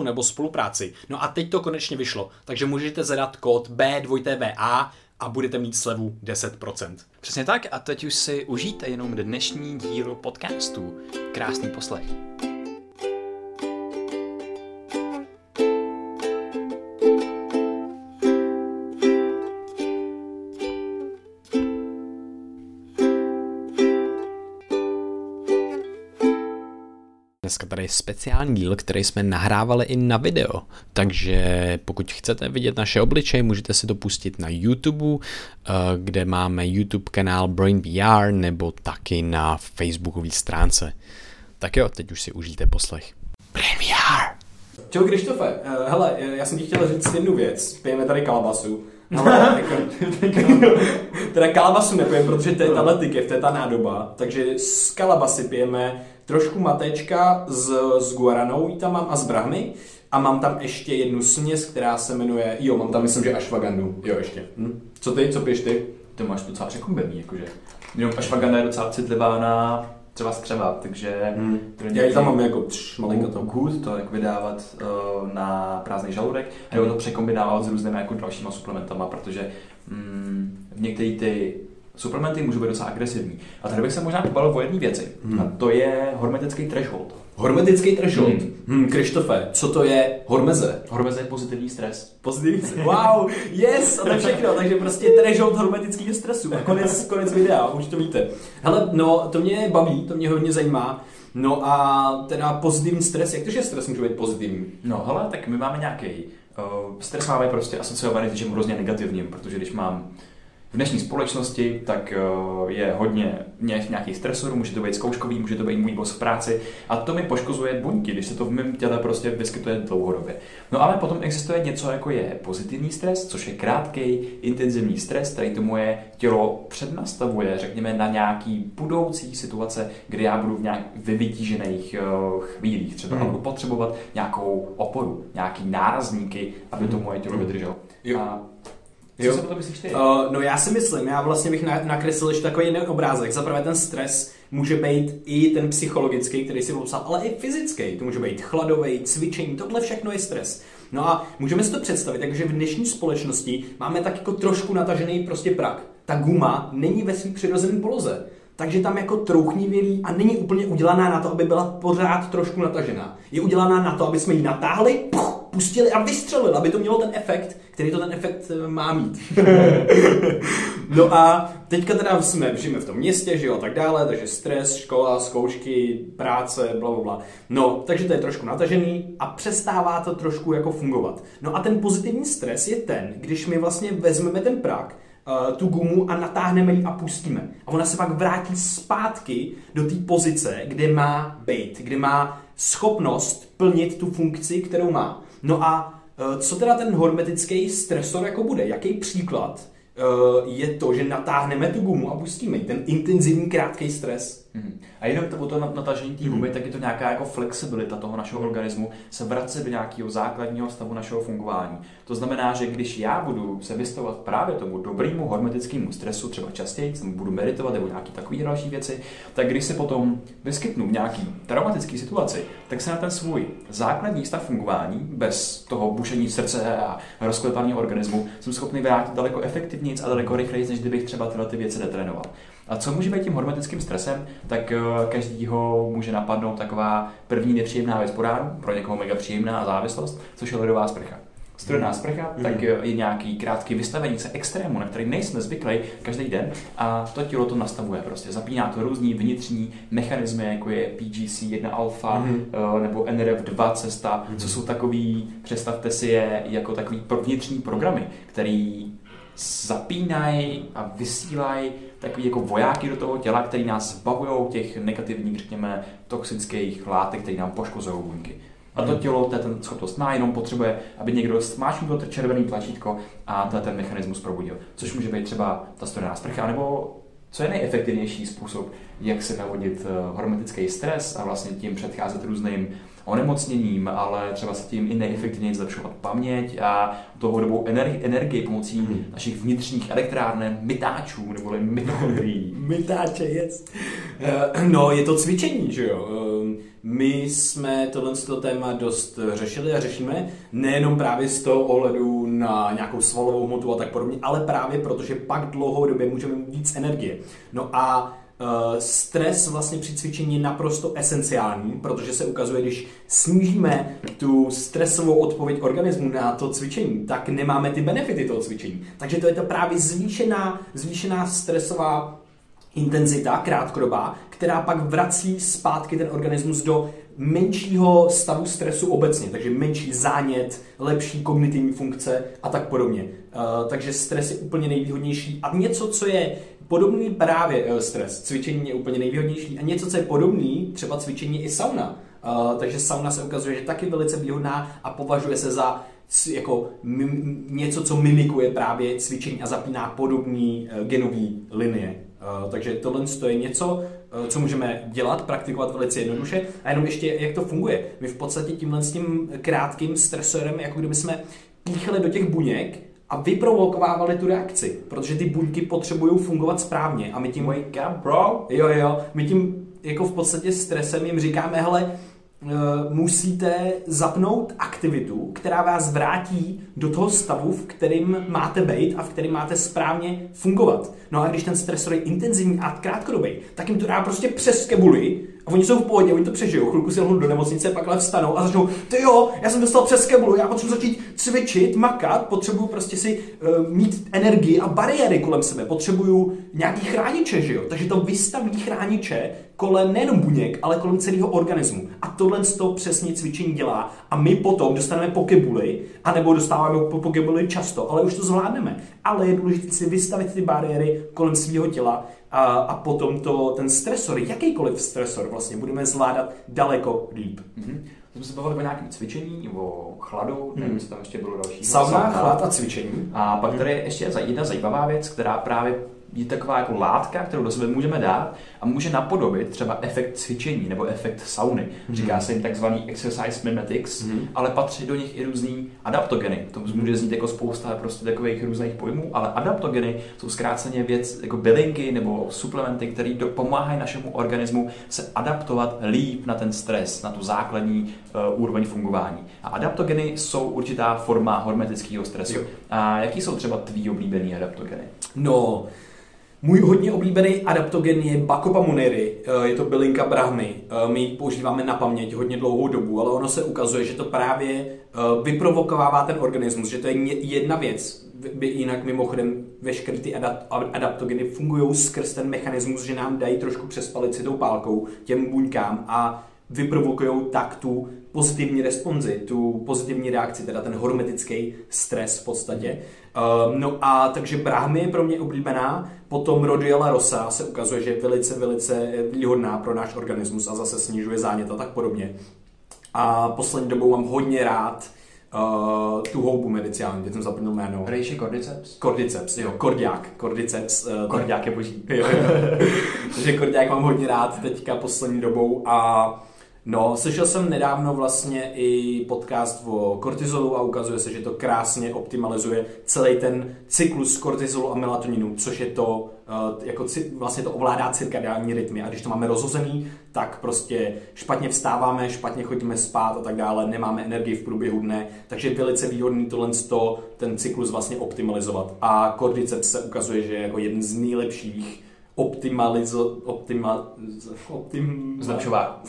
nebo spolupráci. No a teď to konečně vyšlo, takže můžete zadat kód B2TVA a budete mít slevu 10%. Přesně tak a teď už si užijte jenom dnešní díl podcastu. Krásný poslech. Dneska tady je speciální díl, který jsme nahrávali i na video, takže pokud chcete vidět naše obličeje, můžete si to pustit na YouTube, eh, kde máme YouTube kanál Brain VR nebo taky na Facebookové stránce. Tak jo, teď už si užijte poslech. Brain VR! Čau Krištofe, eh, hele, já jsem ti chtěl říct jednu věc, pijeme tady kalabasu, ale jako, teda kalabasu nepijeme, protože to je ta letikev, to je ta nádoba, takže z kalabasy pijeme trošku matečka s, s guaranou, ji tam mám a s brahmy. A mám tam ještě jednu směs, která se jmenuje, jo, mám tam myslím, že ashwagandu, jo ještě. Hm? Co ty, co piješ ty? Ty máš docela překombený, jakože. Jenom ashwaganda je docela citlivá na třeba střeva, takže... Hmm. Já ji tam mám jako malinko to. Good, to jak vydávat uh, na prázdný žaludek, a nebo to překombinávat s různými jako dalšíma suplementama, protože mm, v některé ty suplementy můžou být docela agresivní. A tady bych se možná pobavil o jedné věci. Hmm. A to je hormetický threshold. Hormetický threshold. Hmm. Hmm, Krištofe, co to je hormeze? Hormeze je pozitivní stres. Pozitivní stres. Wow, yes, a to všechno. Takže prostě threshold hormetického stresu. A konec, konec videa, už to víte. Hele, no, to mě baví, to mě hodně zajímá. No a teda pozitivní stres, jak to, že stres může být pozitivní? No hele, tak my máme nějaký uh, stres máme prostě asociovaný s něčím hrozně negativním, protože když mám v dnešní společnosti tak eh, je hodně nějakých stresorů, může to být zkouškový, může to být můj boss v práci a to mi poškozuje buňky, když se to v mém těle prostě vyskytuje dlouhodobě. No ale potom existuje něco jako je pozitivní stres, což je krátký, intenzivní stres, který to moje tělo přednastavuje, řekněme, na nějaký budoucí situace, kdy já budu v nějak vyvytížených eh, chvílích třeba hmm. budu potřebovat nějakou oporu, nějaký nárazníky, aby to hmm. moje tělo vydrželo. Jo. A co si to myslíš ty? Uh, no já si myslím, já vlastně bych nakreslil ještě takový jiný obrázek. Za prvé ten stres může být i ten psychologický, který si popsal, ale i fyzický. To může být chladový, cvičení, tohle všechno je stres. No a můžeme si to představit, takže v dnešní společnosti máme tak jako trošku natažený prostě prak. Ta guma není ve své přirozené poloze. Takže tam jako trouchnivělý a není úplně udělaná na to, aby byla pořád trošku natažená. Je udělaná na to, aby jsme ji natáhli, puch, pustili a vystřelili, aby to mělo ten efekt, který to ten efekt eh, má mít. no a teďka teda jsme, žijeme v tom městě, že jo, a tak dále, takže stres, škola, zkoušky, práce, bla, bla, bla. No, takže to je trošku natažený a přestává to trošku jako fungovat. No a ten pozitivní stres je ten, když my vlastně vezmeme ten prak, uh, tu gumu a natáhneme ji a pustíme. A ona se pak vrátí zpátky do té pozice, kde má být, kde má schopnost plnit tu funkci, kterou má. No a uh, co teda ten hormetický stresor jako bude? Jaký příklad je to, že natáhneme tu gumu a pustíme? Ten intenzivní krátký stres. Hmm. A jenom to, to natažení té huby, hmm. tak je to nějaká jako flexibilita toho našeho hmm. organismu se vracet do nějakého základního stavu našeho fungování. To znamená, že když já budu se vystavovat právě tomu dobrému hormetickému stresu, třeba častěji, budu meditovat nebo nějaké takové další věci, tak když se potom vyskytnu v nějaký traumatické situaci, tak se na ten svůj základní stav fungování, bez toho bušení srdce a rozklepaného organismu, jsem schopný vrátit daleko efektivněji a daleko rychleji, než kdybych třeba tyhle ty věci netrénoval. A co může být tím hormetickým stresem, tak eh, každýho může napadnout taková první nepříjemná věc po ránu, pro někoho mega příjemná závislost, což je ledová sprcha. studená sprcha, mm. tak je nějaký krátký vystavení se extrému, na který nejsme zvyklí každý den a to tělo to nastavuje prostě. Zapíná to různý vnitřní mechanismy, jako je PGC1 alfa mm. nebo NRF2 cesta, mm. co jsou takový, představte si je jako takový vnitřní programy, který zapínají a vysílají takový jako vojáky do toho těla, který nás zbavují těch negativních, řekněme, toxických látek, které nám poškozují buňky. A to tělo to ten schopnost má, jenom potřebuje, aby někdo smáčknul to červený tlačítko a to ten mechanismus probudil. Což může být třeba ta studená sprcha, nebo co je nejefektivnější způsob, jak se navodit eh, hormetický stres a vlastně tím předcházet různým onemocněním, ale třeba se tím i nejefektivněji zlepšovat paměť a dlouhodobou energii, energii pomocí hmm. našich vnitřních elektráren, mytáčů nebo mitochondrií. Mytáče, yes. Uh, no, je to cvičení, že jo. My jsme tohle téma dost řešili a řešíme, nejenom právě z toho ohledu na nějakou svalovou hmotu a tak podobně, ale právě protože pak dlouhodobě můžeme mít víc energie. No a Uh, stres vlastně při cvičení je naprosto esenciální, protože se ukazuje, když snížíme tu stresovou odpověď organismu na to cvičení, tak nemáme ty benefity toho cvičení. Takže to je to právě zvýšená, zvýšená stresová intenzita krátkodobá, která pak vrací zpátky ten organismus do menšího stavu stresu obecně, takže menší zánět, lepší kognitivní funkce a tak podobně. Uh, takže stres je úplně nejvýhodnější. A něco, co je podobný právě uh, stres, cvičení je úplně nejvýhodnější a něco, co je podobný, třeba cvičení i sauna. Uh, takže sauna se ukazuje, že taky velice výhodná a považuje se za jako něco, co mimikuje právě cvičení a zapíná podobné uh, genové linie. Uh, takže tohle je něco, Eh, co můžeme dělat, praktikovat velice jednoduše. A jenom ještě, jak to funguje. My v podstatě tímhle s tím krátkým stresorem, jako kdyby jsme píchli do těch buněk a vyprovokovávali tu reakci, protože ty buňky potřebují fungovat správně a my tím... Wake up, bro! Jo, jo, my tím jako v podstatě stresem jim říkáme, hele, Eh, musíte zapnout aktivitu, která vás vrátí do toho stavu, v kterým máte být a v kterým máte správně fungovat. No a když ten stresor je intenzivní a krátkodobý, tak jim to dá prostě přes kebuli a oni jsou v pohodě, oni to přežijou, chvilku si do nemocnice, pak ale vstanou a začnou, ty jo, já jsem dostal přes kebulu, já potřebuji začít cvičit, makat, potřebuju prostě si uh, mít energii a bariéry kolem sebe, potřebuju nějaký chrániče, že jo? Takže to vystaví chrániče kolem nejenom buněk, ale kolem celého organismu. A tohle to přesně cvičení dělá. A my potom dostaneme pokebuli, anebo dostáváme pokebuli často, ale už to zvládneme. Ale je důležité si vystavit ty bariéry kolem svého těla, a, a potom to, ten stresor, jakýkoliv stresor vlastně, budeme zvládat daleko líp. Mm-hmm. Jsme se bavili o nějakém cvičení, o chladu, nevím, co tam ještě bylo další. Sauna, chlad a cvičení. A pak tady je ještě jedna zajímavá věc, která právě je taková jako látka, kterou do sebe můžeme dát a může napodobit třeba efekt cvičení nebo efekt sauny. Mm-hmm. Říká se jim takzvaný exercise mimetics, mm-hmm. ale patří do nich i různý adaptogeny. To může znít jako spousta prostě takových různých pojmů, ale adaptogeny jsou zkráceně věc jako bylinky nebo suplementy, které pomáhají našemu organismu se adaptovat líp na ten stres, na tu základní uh, úroveň fungování. A adaptogeny jsou určitá forma hormetického stresu. Jo. A jaký jsou třeba tvý oblíbený adaptogeny? No, můj hodně oblíbený adaptogen je Bacopa muniry, eh, je to bylinka brahmy. Eh, my ji používáme na paměť hodně dlouhou dobu, ale ono se ukazuje, že to právě eh, vyprovokovává ten organismus, že to je jedna věc. Jinak mimochodem veškeré ty adaptogeny fungují skrz ten mechanismus, že nám dají trošku přespalit si tou pálkou těm buňkám a vyprovokují tak tu pozitivní responzi, tu pozitivní reakci, teda ten hormetický stres v podstatě. Uh, no a takže Brahmy je pro mě oblíbená, potom Rhodiola rosa se ukazuje, že je velice, velice výhodná pro náš organismus a zase snižuje zánět a tak podobně. A poslední dobou mám hodně rád uh, tu houbu medicinální, teď jsem zapomněl jméno. Reishi cordyceps? Cordyceps, jo, kordiák, cordyceps. Uh, kordiák je boží. jo, jo. Takže kordiák mám hodně rád teďka poslední dobou a No, slyšel jsem nedávno vlastně i podcast o kortizolu a ukazuje se, že to krásně optimalizuje celý ten cyklus kortizolu a melatoninu, což je to, eh, jako vlastně to ovládá cirkadiální rytmy. A když to máme rozhozený, tak prostě špatně vstáváme, špatně chodíme spát a tak dále, nemáme energii v průběhu dne, takže je velice výhodný tohle ten cyklus vlastně optimalizovat. A kordyceps se ukazuje, že je jako jeden z nejlepších optimalizo, optima, optim, zlepšováku.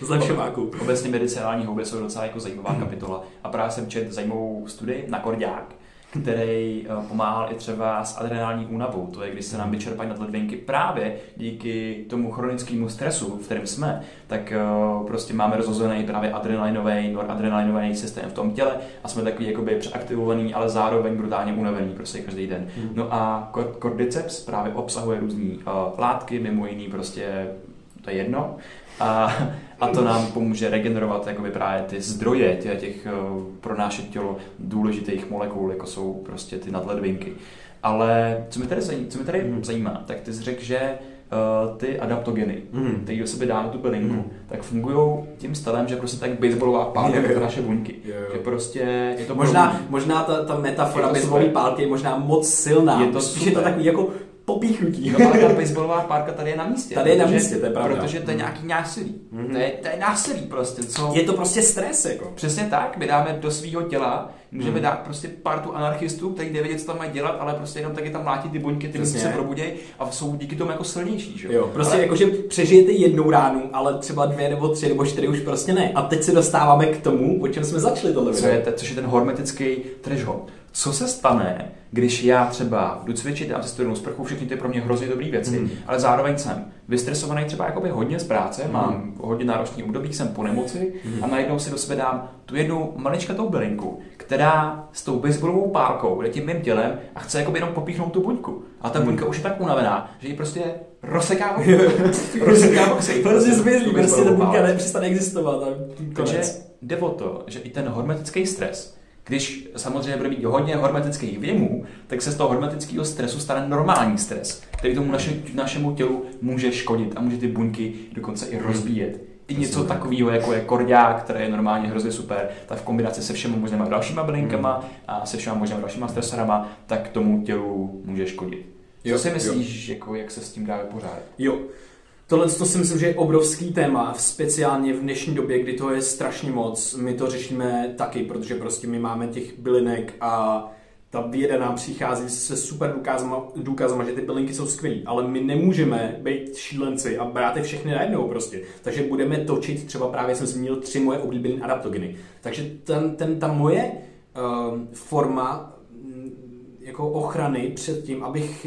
zlepšováku. Obecně medicinální houby jsou docela jako zajímavá kapitola. A právě jsem četl zajímavou studii na kordiák, který eh, pomáhal i třeba s adrenální únavou. To je, když se nám vyčerpají nadledvinky právě díky tomu chronickému stresu, v kterém jsme, tak eh, prostě máme rozhozený právě adrenalinový, noradrenalinový systém v tom těle a jsme takový jakoby přeaktivovaný, ale zároveň brutálně unavený prostě každý den. Hmm. No a cordyceps právě obsahuje různé uh, látky, mimo jiný prostě to je jedno, a, a to nám pomůže regenerovat jakoby právě ty zdroje těch, těch eh, pro naše tělo důležitých molekul, jako jsou prostě ty nadledvinky. Ale co mi tady, zajímá, co mi tady mm. zajímá, tak ty jsi řekl, že uh, ty adaptogeny, mm. které do sebe dáme tu bylinku, mm. tak fungují tím stylem, že prostě tak baseballová pálka jako naše buňky. Je, Že prostě je to možná, možná ta, ta metafora baseballové pálky je možná moc silná. Je to Spíš je to takový jako popíchnutí. No ale ta baseballová párka tady je na místě. Tady je na místě, to je pravda. Protože to je nějaký násilí. Mm-hmm. To, je, to je násilí prostě. Co... Je to prostě stres, jako. Přesně tak, my dáme do svého těla, můžeme mm. dát prostě partu anarchistů, kteří nevědí, co tam mají dělat, ale prostě jenom taky tam mlátí ty buňky, ty se probudějí a jsou díky tomu jako silnější. Že? Jo, prostě ale... jako, že přežijete jednou ránu, ale třeba dvě nebo tři nebo čtyři už prostě ne. A teď se dostáváme k tomu, o čem jsme začali tohle co je, což je ten hormetický threshold. Co se stane, když já třeba jdu cvičit, dám si studenou sprchu, všechny ty pro mě hrozně dobré věci, mm. ale zároveň jsem vystresovaný třeba jakoby hodně z práce, mm. mám hodně náročný období, jsem po nemoci mm. a najednou si do sebe dám tu jednu maličkatou bylinku, která s tou baseballovou pálkou jde tím mým tělem a chce jakoby jenom popíchnout tu buňku. A ta mm. buňka už je tak unavená, že ji prostě rozseká rozseká boxy. Prostě zmizí, prostě ta buňka nepřestane existovat. Takže jde o to, že i ten hormetický stres když samozřejmě bude mít hodně hormetických věmů, tak se z toho hormetického stresu stane normální stres, který tomu naše, našemu tělu může škodit a může ty buňky dokonce i rozbíjet. I něco takového, jako je kordiák, který je normálně hrozně super, tak v kombinaci se všemi možnými dalšíma bylinkama hmm. a se všemi možnými dalšíma stresorama, tak tomu tělu může škodit. Jo, Co si myslíš, jako, jak se s tím dá vypořádat? Jo, Tohle to si myslím, že je obrovský téma, speciálně v dnešní době, kdy to je strašně moc. My to řešíme taky, protože prostě my máme těch bylinek a ta věda nám přichází se super důkazama, důkazama, že ty bylinky jsou skvělé, ale my nemůžeme být šílenci a brát je všechny najednou prostě. Takže budeme točit, třeba právě jsem zmínil tři moje oblíbené adaptogeny. Takže ten, ten, ta moje uh, forma mm, jako ochrany před tím, abych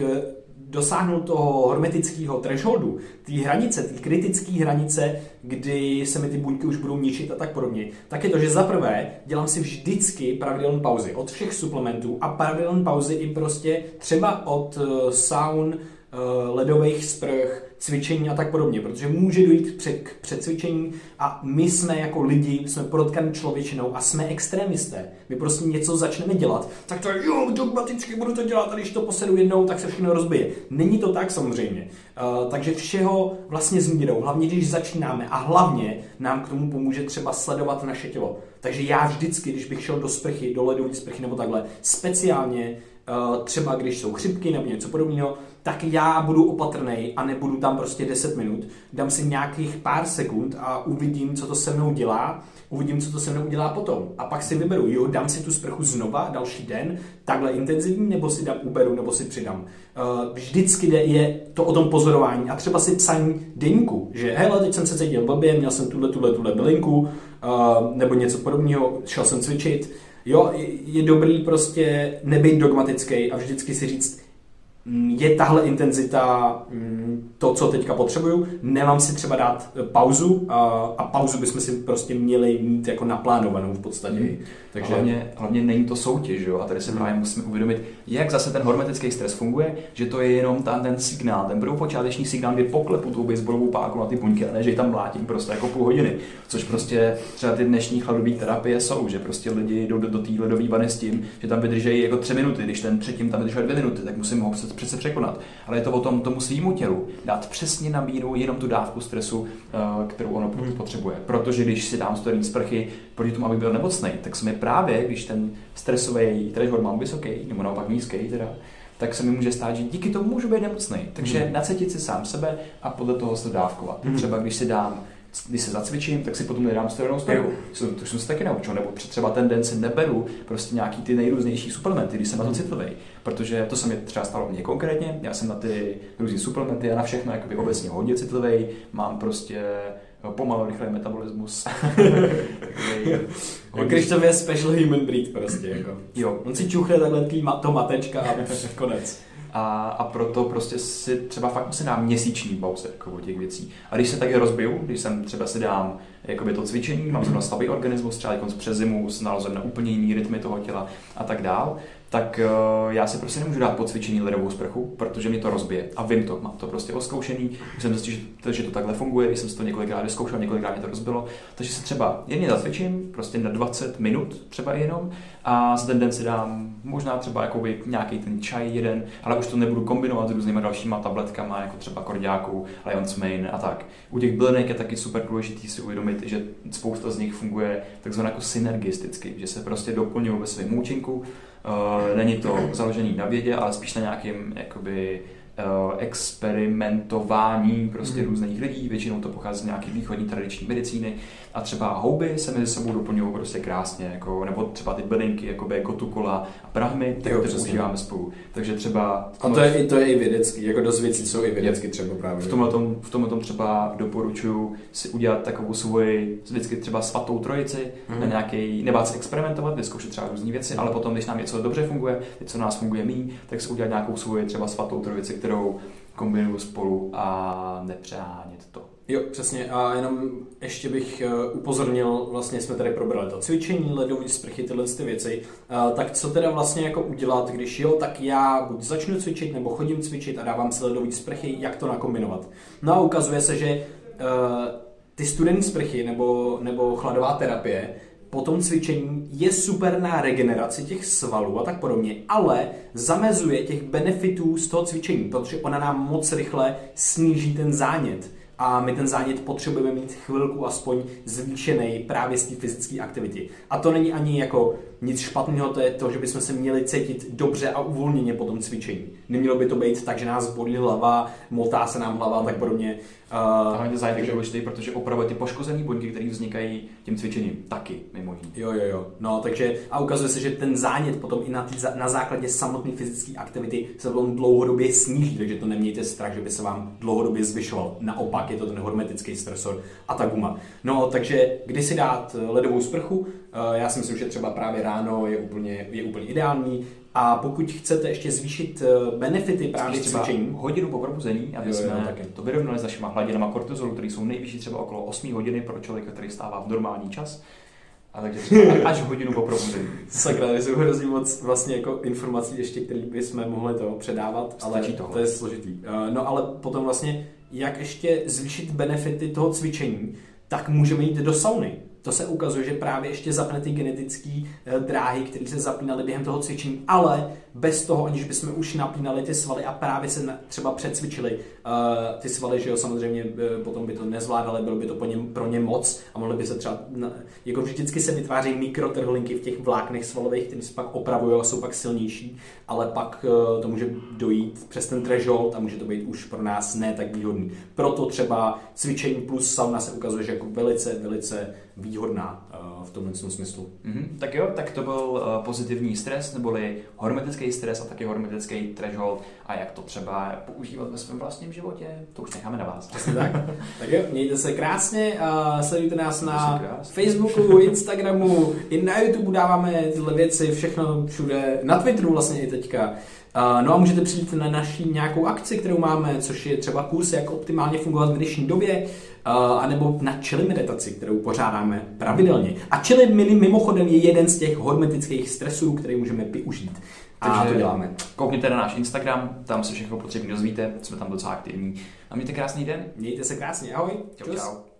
dosáhnout toho hermetického thresholdu, té hranice, té kritické hranice, kdy se mi ty buňky už budou ničit a tak podobně, tak je to, že za prvé dělám si vždycky pravidelné pauzy od všech suplementů a pravidelné pauzy i prostě třeba od uh, saun, ledových sprch, cvičení a tak podobně, protože může dojít před, k předcvičení a my jsme jako lidi, jsme protkaní člověčinou a jsme extrémisté. My prostě něco začneme dělat, tak to jo, dogmaticky budu to dělat a když to posedu jednou, tak se všechno rozbije. Není to tak samozřejmě. Uh, takže všeho vlastně s mírou, hlavně když začínáme a hlavně nám k tomu pomůže třeba sledovat naše tělo. Takže já vždycky, když bych šel do sprchy, do ledové sprchy nebo takhle, speciálně třeba když jsou chřipky nebo něco podobného, tak já budu opatrný a nebudu tam prostě 10 minut. Dám si nějakých pár sekund a uvidím, co to se mnou dělá, uvidím, co to se mnou udělá potom. A pak si vyberu, jo, dám si tu sprchu znova další den, takhle intenzivní, nebo si dám uberu, nebo si přidám. Uh, vždycky je to o tom pozorování a třeba si psaní deníku, že hele, teď jsem se cítil blbě, měl jsem tuhle, tuhle, tuhle bylinku, uh, nebo něco podobného, šel jsem cvičit. Jo, je, dobrý prostě nebýt dogmatický a vždycky si říct, je tahle intenzita mm, to, co teďka potřebuju, nemám si třeba dát e, pauzu a, a pauzu bychom si prostě měli mít jako naplánovanou v podstatě. Mm. Takže... Hlavně, hlavně není to soutěž, jo? a tady se mm. právě musíme uvědomit, jak zase ten hormetický stres funguje, že to je jenom tam ten signál, ten prvopočáteční signál, kdy poklepu tou baseballovou páku na ty buňky a ne, že tam mlátím prostě jako půl hodiny. Což prostě třeba ty dnešní chladové terapie jsou, že prostě lidi jdou do, do té ledové vany s tím, že tam vydrží jako tři minuty, když ten předtím tam vydržel dvě minuty, tak musím ho přece překonat. Ale je to o tom tomu svýmu tělu dát přesně na míru jenom tu dávku stresu, eh, kterou ono hmm. potřebuje. Protože když si dám studený sprchy proti tomu, aby byl nemocný, tak se mi právě, když ten stresový threshold mám vysoký, nebo naopak nízký, teda, tak se mi může stát, že díky tomu můžu být nemocný. Takže hmm. nacetit si sám sebe a podle toho se dávkovat. Hmm. Třeba když si dám když se zacvičím, tak si potom nedám studenou sprchu. To jsem se taky naučil, nebo třeba ten den si neberu prostě nějaký ty nejrůznější suplementy, když jsem na to citlivý. Protože to se mi třeba stalo mně konkrétně, já jsem na ty různé suplementy a na všechno jakoby obecně hodně citlivý, mám prostě pomalu rychlý metabolismus. Když to je special human breed prostě. Jako. Jo. On si čuchne takhle tý to matečka a konec. A, a proto prostě si třeba fakt si dám měsíční pauze jako o těch věcí. A když se taky rozbiju, když jsem třeba si dám jakoby to cvičení, mám zrovna slabý organismus, třeba jako přes zimu, nalazem na úplně jiný rytmy toho těla a tak dál, tak uh, já si prostě nemůžu dát po cvičení ledovou sprchu, protože mi to rozbije. A vím to, mám to prostě oskoušený, jsem zjistil, že, to, že to takhle funguje, jsem si to několikrát vyzkoušel, několikrát mi to rozbilo. Takže se třeba jemně zacvičím, prostě na 20 minut třeba jenom a za ten den si dám možná třeba nějaký ten čaj jeden, ale už to nebudu kombinovat s různýma dalšíma tabletkama, jako třeba kordiáků, Lion's Mane a tak. U těch bylinek je taky super důležitý si uvědomit, že spousta z nich funguje takzvaně jako synergisticky, že se prostě doplňují ve svém účinku, není to založený na vědě, ale spíš na nějakým jakoby experimentování prostě mm. různých lidí, většinou to pochází z nějaké východní tradiční medicíny a třeba houby se mezi sebou doplňují prostě krásně, jako, nebo třeba ty bylinky, jako kotukola a brahmy, tak ty používáme spolu. Takže třeba... A to je, to je i vědecký, jako dost věcí jsou i vědecky třeba právě. V tomhle, tom, v tomhle tom třeba doporučuji si udělat takovou svoji, vždycky třeba svatou trojici, mm. na nějaký, nebát se experimentovat, vyzkoušet třeba různé věci, mm. ale potom, když nám něco dobře funguje, něco nás funguje mý, tak si udělat nějakou svoji třeba svatou trojici, kterou kombinuju spolu a nepřehánět to. Jo, přesně. A jenom ještě bych eh, upozornil, vlastně jsme tady probrali to cvičení, ledový sprchy, tyhle ty věci. Eh, tak co teda vlastně jako udělat, když jo, tak já buď začnu cvičit, nebo chodím cvičit a dávám si ledový sprchy, jak to nakombinovat. No a ukazuje se, že eh, ty studené sprchy nebo, nebo chladová terapie po tom cvičení je super na regeneraci těch svalů a tak podobně, ale zamezuje těch benefitů z toho cvičení, protože ona nám moc rychle sníží ten zánět a my ten zánět potřebujeme mít chvilku aspoň zvýšený právě z té fyzické aktivity. A to není ani jako nic špatného, to je to, že bychom se měli cítit dobře a uvolněně po tom cvičení. Nemělo by to být tak, že nás bolí hlava, motá se nám hlava a tak podobně. Uh, a hlavně zájem je důležitý, protože opravuje ty poškozené buňky, které vznikají tím cvičením, taky mimo jiné. Jo, jo, jo. No, takže a ukazuje se, že ten zánět potom i na, tý, na základě samotné fyzické aktivity se potom dlouhodobě sníží, takže to nemějte strach, že by se vám dlouhodobě zvyšoval. Naopak je to ten hormetický stresor a ta guma. No, takže kdy si dát ledovou sprchu, Eh, já si myslím, že třeba právě ráno je úplně, je úplně ideální. A pokud chcete ještě zvýšit eh, benefity právě cvičení, hodinu po probuzení, aby jo, jsme jo, taky. to vyrovnali s našimi hladinama kortizolu, které jsou nejvyšší třeba okolo 8 hodiny pro člověka, který stává v normální čas. A takže třeba až hodinu po probuzení. Sakra, jsou hrozně moc vlastně jako informací ještě, které bychom mohli to předávat, ale tohle. to je složitý. Eh, no ale potom vlastně, jak ještě zvýšit benefity toho cvičení, tak můžeme jít do sauny to se ukazuje, že právě ještě zapne ty genetické eh, dráhy, které se zapínaly během toho cvičení, ale bez toho, aniž bychom už napínali ty svaly a právě se třeba přecvičili uh, ty svaly, že jo, samozřejmě uh, potom by to nezvládali, bylo by to po něm, pro ně moc a mohli by se třeba, na, jako vždycky se vytváří mikrotrhlinky v těch vláknech svalových, které se pak opravují a jsou pak silnější, ale pak uh, to může dojít přes ten threshold a může to být už pro nás ne tak výhodný. Proto třeba cvičení plus sauna se ukazuje, že jako velice, velice výhodná uh, v tomhle smyslu. Mm-hmm. Tak jo, tak to byl uh, pozitivní stres, neboli hormetický stres a taky hormetický threshold a jak to třeba používat ve svém vlastním životě, to už necháme na vás. Přesně tak. tak jo, mějte se krásně a sledujte nás na Facebooku, Instagramu, i na YouTube dáváme tyhle věci, všechno všude, na Twitteru vlastně i teďka. No a můžete přijít na naší nějakou akci, kterou máme, což je třeba kurz, jak optimálně fungovat v dnešní době, anebo na čili meditaci, kterou pořádáme pravidelně. A čili mimochodem je jeden z těch hormetických stresů, který můžeme využít. Takže a to děláme. Koukněte na náš Instagram, tam se všechno potřebně dozvíte, jsme tam docela aktivní. A mějte krásný den. Mějte se krásně, ahoj. Čau, čau.